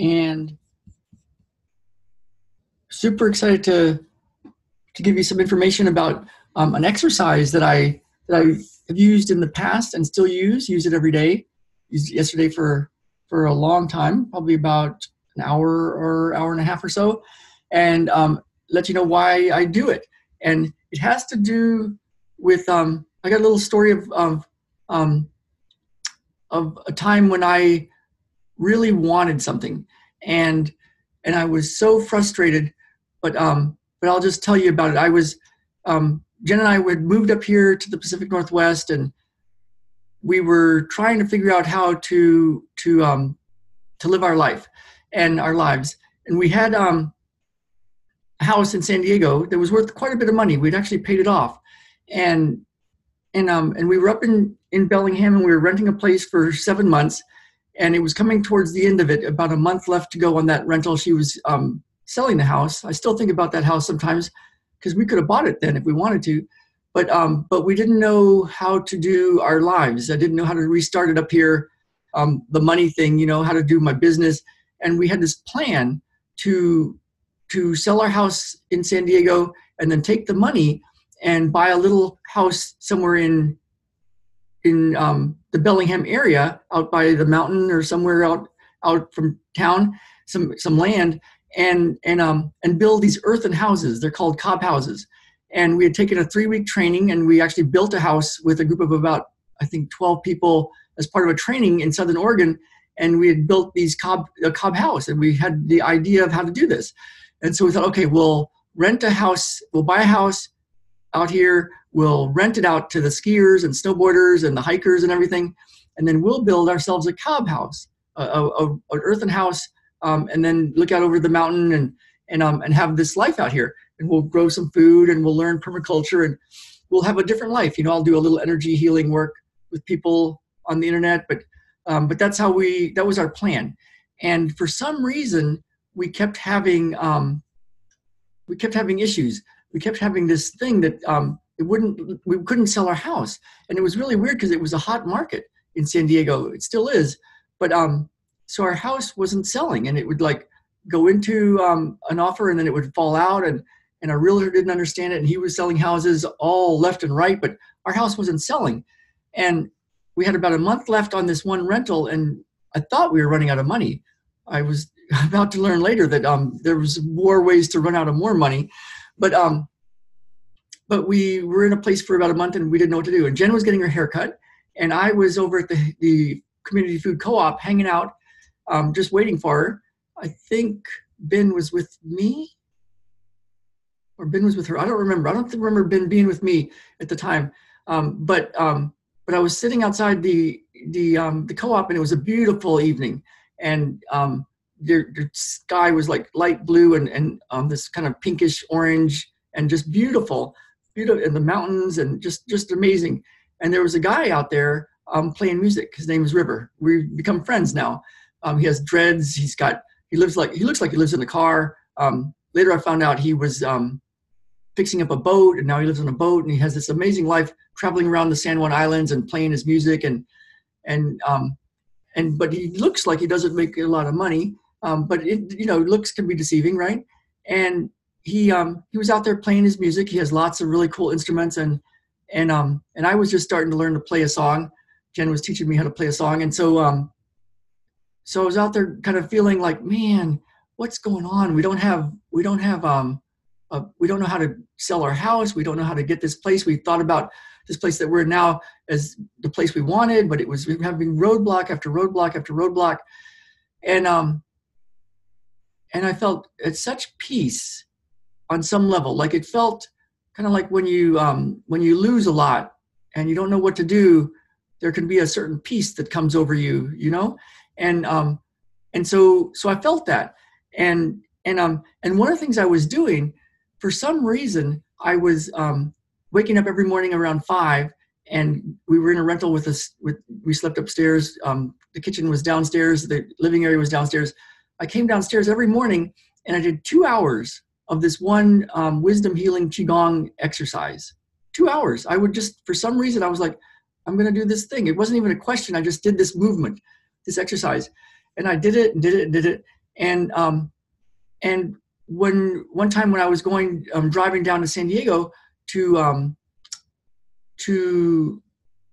and super excited to to give you some information about um, an exercise that I that I have used in the past and still use. Use it every day. Used yesterday for for a long time, probably about an hour or hour and a half or so, and um, let you know why I do it. And it has to do with um, I got a little story of of um, of a time when I really wanted something, and and I was so frustrated. But um, but I'll just tell you about it. I was um, Jen and I had moved up here to the Pacific Northwest, and we were trying to figure out how to to um, to live our life and our lives. And we had um, a house in San Diego that was worth quite a bit of money. We'd actually paid it off, and and um, and we were up in in Bellingham, and we were renting a place for seven months. And it was coming towards the end of it, about a month left to go on that rental. She was um, selling the house. I still think about that house sometimes because we could have bought it then if we wanted to, but um, but we didn't know how to do our lives. I didn't know how to restart it up here, um, the money thing, you know, how to do my business, and we had this plan to to sell our house in San Diego and then take the money and buy a little house somewhere in in um, the Bellingham area, out by the mountain or somewhere out out from town, some some land, and and um and build these earthen houses. They're called cob houses. And we had taken a three week training, and we actually built a house with a group of about I think 12 people as part of a training in Southern Oregon. And we had built these cob a cob house, and we had the idea of how to do this. And so we thought, okay, we'll rent a house, we'll buy a house out here, we'll rent it out to the skiers and snowboarders and the hikers and everything, and then we'll build ourselves a cob house, a, a, an earthen house um, and then look out over the mountain and and um, and have this life out here. And we'll grow some food and we'll learn permaculture and we'll have a different life. You know, I'll do a little energy healing work with people on the internet, but um, but that's how we that was our plan. And for some reason, we kept having um, we kept having issues. We kept having this thing that um, it wouldn't we couldn't sell our house, and it was really weird because it was a hot market in San Diego. It still is, but um, so our house wasn't selling and it would like go into um, an offer and then it would fall out and and our realtor didn't understand it and he was selling houses all left and right but our house wasn't selling. And we had about a month left on this one rental and i thought we were running out of money. I was about to learn later that um, there was more ways to run out of more money. But um, but we were in a place for about a month and we didn't know what to do and jen was getting her haircut and i was over at the, the community food co-op hanging out um, just waiting for her. I think Ben was with me, or Ben was with her. I don't remember. I don't remember Ben being with me at the time. Um, but um, but I was sitting outside the the um, the co-op, and it was a beautiful evening, and um, the, the sky was like light blue and and um, this kind of pinkish orange, and just beautiful, beautiful, and the mountains, and just just amazing. And there was a guy out there um, playing music. His name is River. We've become friends now. Um, he has dreads. He's got. He lives like he looks like he lives in a car. Um, later, I found out he was um, fixing up a boat, and now he lives on a boat, and he has this amazing life traveling around the San Juan Islands and playing his music, and and um, and but he looks like he doesn't make a lot of money. Um, but it, you know, looks can be deceiving, right? And he um, he was out there playing his music. He has lots of really cool instruments, and and um, and I was just starting to learn to play a song. Jen was teaching me how to play a song, and so um, so I was out there kind of feeling like, man, what's going on? We don't have we don't have um uh, we don't know how to sell our house. We don't know how to get this place. We thought about this place that we're now as the place we wanted, but it was having roadblock after roadblock after roadblock, and um and I felt at such peace on some level. Like it felt kind of like when you um when you lose a lot and you don't know what to do, there can be a certain peace that comes over you, you know and um, and so so I felt that, and and um, and one of the things I was doing, for some reason, I was um, waking up every morning around five, and we were in a rental with us. With we slept upstairs. Um, the kitchen was downstairs. The living area was downstairs. I came downstairs every morning, and I did two hours of this one um, wisdom healing qigong exercise. Two hours. I would just, for some reason, I was like, I'm going to do this thing. It wasn't even a question. I just did this movement this exercise. And I did it and did it and did it. and um, and when one time when I was going um, driving down to San Diego to um, to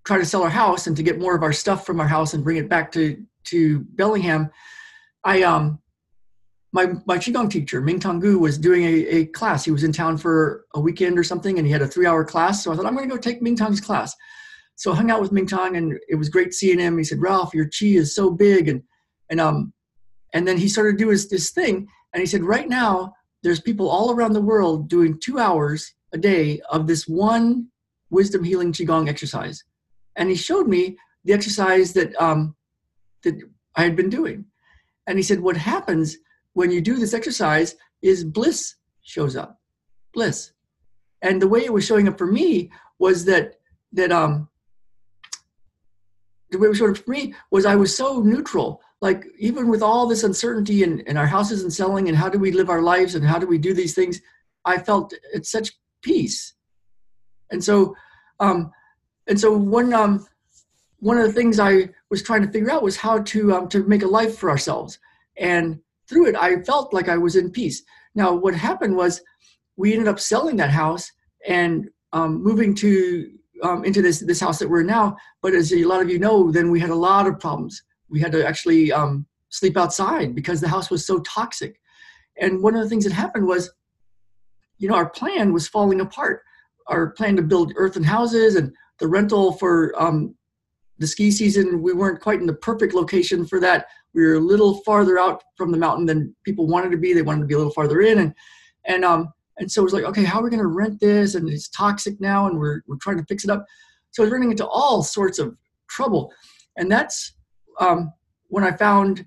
try to sell our house and to get more of our stuff from our house and bring it back to to Bellingham, I um my my qigong teacher Ming Tong Gu was doing a, a class. He was in town for a weekend or something, and he had a three hour class. So I thought I'm going to go take Ming Tong's class. So I hung out with Ming Tong, and it was great seeing him. He said, "Ralph, your chi is so big," and and um and then he started doing this, this thing, and he said, "Right now, there's people all around the world doing two hours a day of this one wisdom healing qigong exercise." And he showed me the exercise that um that I had been doing, and he said, "What happens?" When you do this exercise is bliss shows up. Bliss. And the way it was showing up for me was that that um the way it was showing up for me was i was so neutral. Like even with all this uncertainty and, and our houses and selling and how do we live our lives and how do we do these things i felt at such peace. And so um and so one um one of the things i was trying to figure out was how to um to make a life for ourselves. And through it, I felt like I was in peace. Now, what happened was we ended up selling that house and um, moving to um, into this this house that we're in now. But as a lot of you know, then we had a lot of problems. We had to actually um, sleep outside because the house was so toxic. And one of the things that happened was, you know, our plan was falling apart. Our plan to build earthen houses and the rental for um, the ski season, we weren't quite in the perfect location for that we were a little farther out from the mountain than people wanted to be. They wanted to be a little farther in, and and um and so it was like, okay, how are we going to rent this? And it's toxic now, and we're we're trying to fix it up. So I was running into all sorts of trouble, and that's um, when I found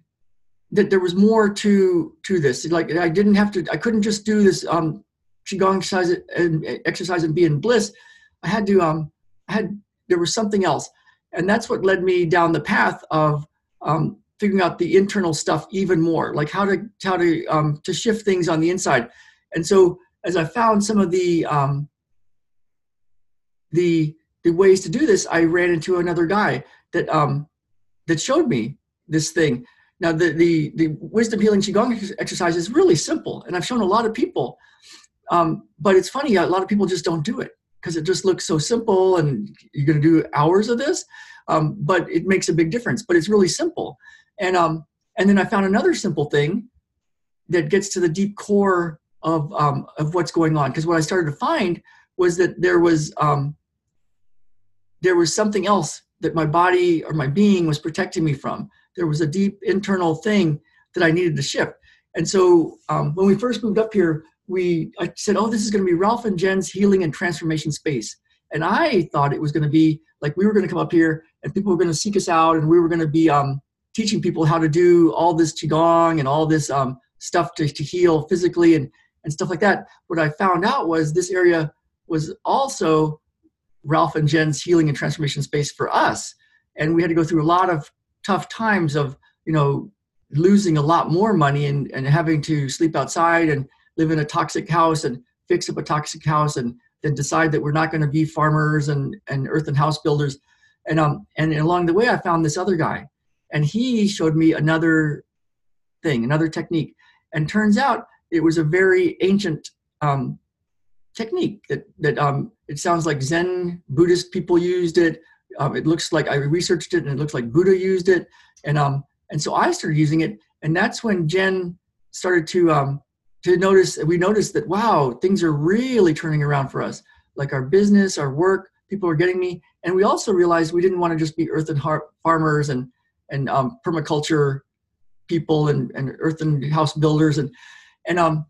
that there was more to to this. Like I didn't have to, I couldn't just do this um, qigong exercise and exercise and be in bliss. I had to, um, I had there was something else, and that's what led me down the path of um, figuring out the internal stuff even more, like how to how to um, to shift things on the inside. And so as I found some of the um, the the ways to do this, I ran into another guy that um, that showed me this thing. Now the the the wisdom healing qigong exercise is really simple, and I've shown a lot of people. Um, but it's funny, a lot of people just don't do it because it just looks so simple, and you're going to do hours of this. Um, but it makes a big difference. But it's really simple. And um, and then I found another simple thing that gets to the deep core of um, of what's going on. Because what I started to find was that there was um, there was something else that my body or my being was protecting me from. There was a deep internal thing that I needed to shift. And so um, when we first moved up here, we I said, "Oh, this is going to be Ralph and Jen's healing and transformation space." And I thought it was going to be like we were going to come up here and people were going to seek us out, and we were going to be um, teaching people how to do all this qigong and all this um, stuff to, to heal physically and, and stuff like that. What I found out was this area was also Ralph and Jen's healing and transformation space for us. And we had to go through a lot of tough times of, you know, losing a lot more money and, and having to sleep outside and live in a toxic house and fix up a toxic house and then decide that we're not going to be farmers and, and earthen house builders. And, um, and along the way, I found this other guy and he showed me another thing, another technique. And turns out it was a very ancient um, technique that, that um, it sounds like Zen Buddhist people used it. Um, it looks like I researched it and it looks like Buddha used it. And, um, and so I started using it. And that's when Jen started to, um, to notice, we noticed that, wow, things are really turning around for us. Like our business, our work, people are getting me. And we also realized we didn't want to just be earthen har- farmers and and um, permaculture people and, and earthen house builders and and um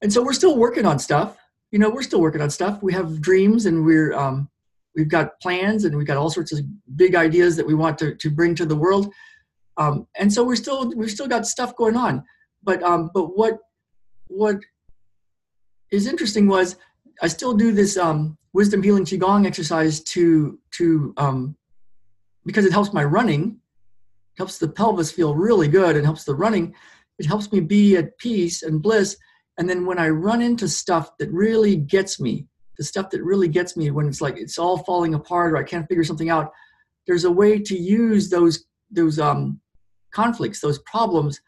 and so we're still working on stuff you know we're still working on stuff we have dreams and we're um we've got plans and we've got all sorts of big ideas that we want to, to bring to the world um and so we're still we've still got stuff going on but um but what what is interesting was i still do this um wisdom healing qigong exercise to to um because it helps my running helps the pelvis feel really good and helps the running. It helps me be at peace and bliss. And then when I run into stuff that really gets me, the stuff that really gets me when it's like it's all falling apart or I can't figure something out, there's a way to use those those um, conflicts, those problems,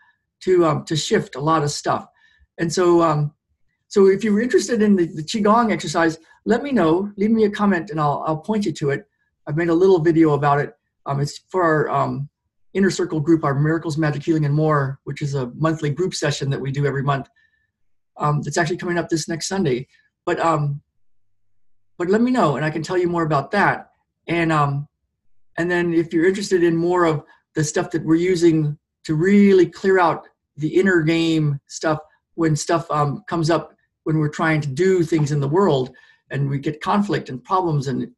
to um, to shift a lot of stuff. And so um, so if you're interested in the, the qigong exercise, let me know. Leave me a comment, and I'll I'll point you to it. I've made a little video about it. Um, it's for our um, inner circle group, our Miracles, Magic, Healing, and More, which is a monthly group session that we do every month. Um, it's actually coming up this next Sunday. But um, but let me know, and I can tell you more about that. And um, and then if you're interested in more of the stuff that we're using to really clear out the inner game stuff when stuff um, comes up when we're trying to do things in the world and we get conflict and problems and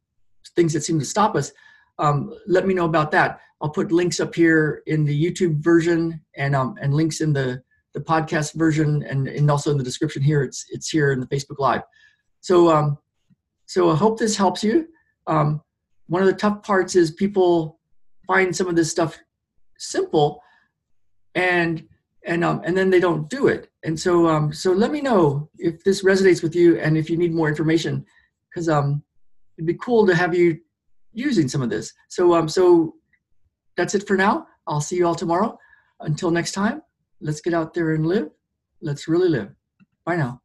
things that seem to stop us, um, let me know about that. I'll put links up here in the YouTube version and um, and links in the the podcast version and, and also in the description here. It's it's here in the Facebook Live. So um, so I hope this helps you. Um, one of the tough parts is people find some of this stuff simple and and um, and then they don't do it. And so um, so let me know if this resonates with you and if you need more information because um, it'd be cool to have you using some of this. So um, so that's it for now. I'll see you all tomorrow. Until next time, let's get out there and live. Let's really live. Bye now.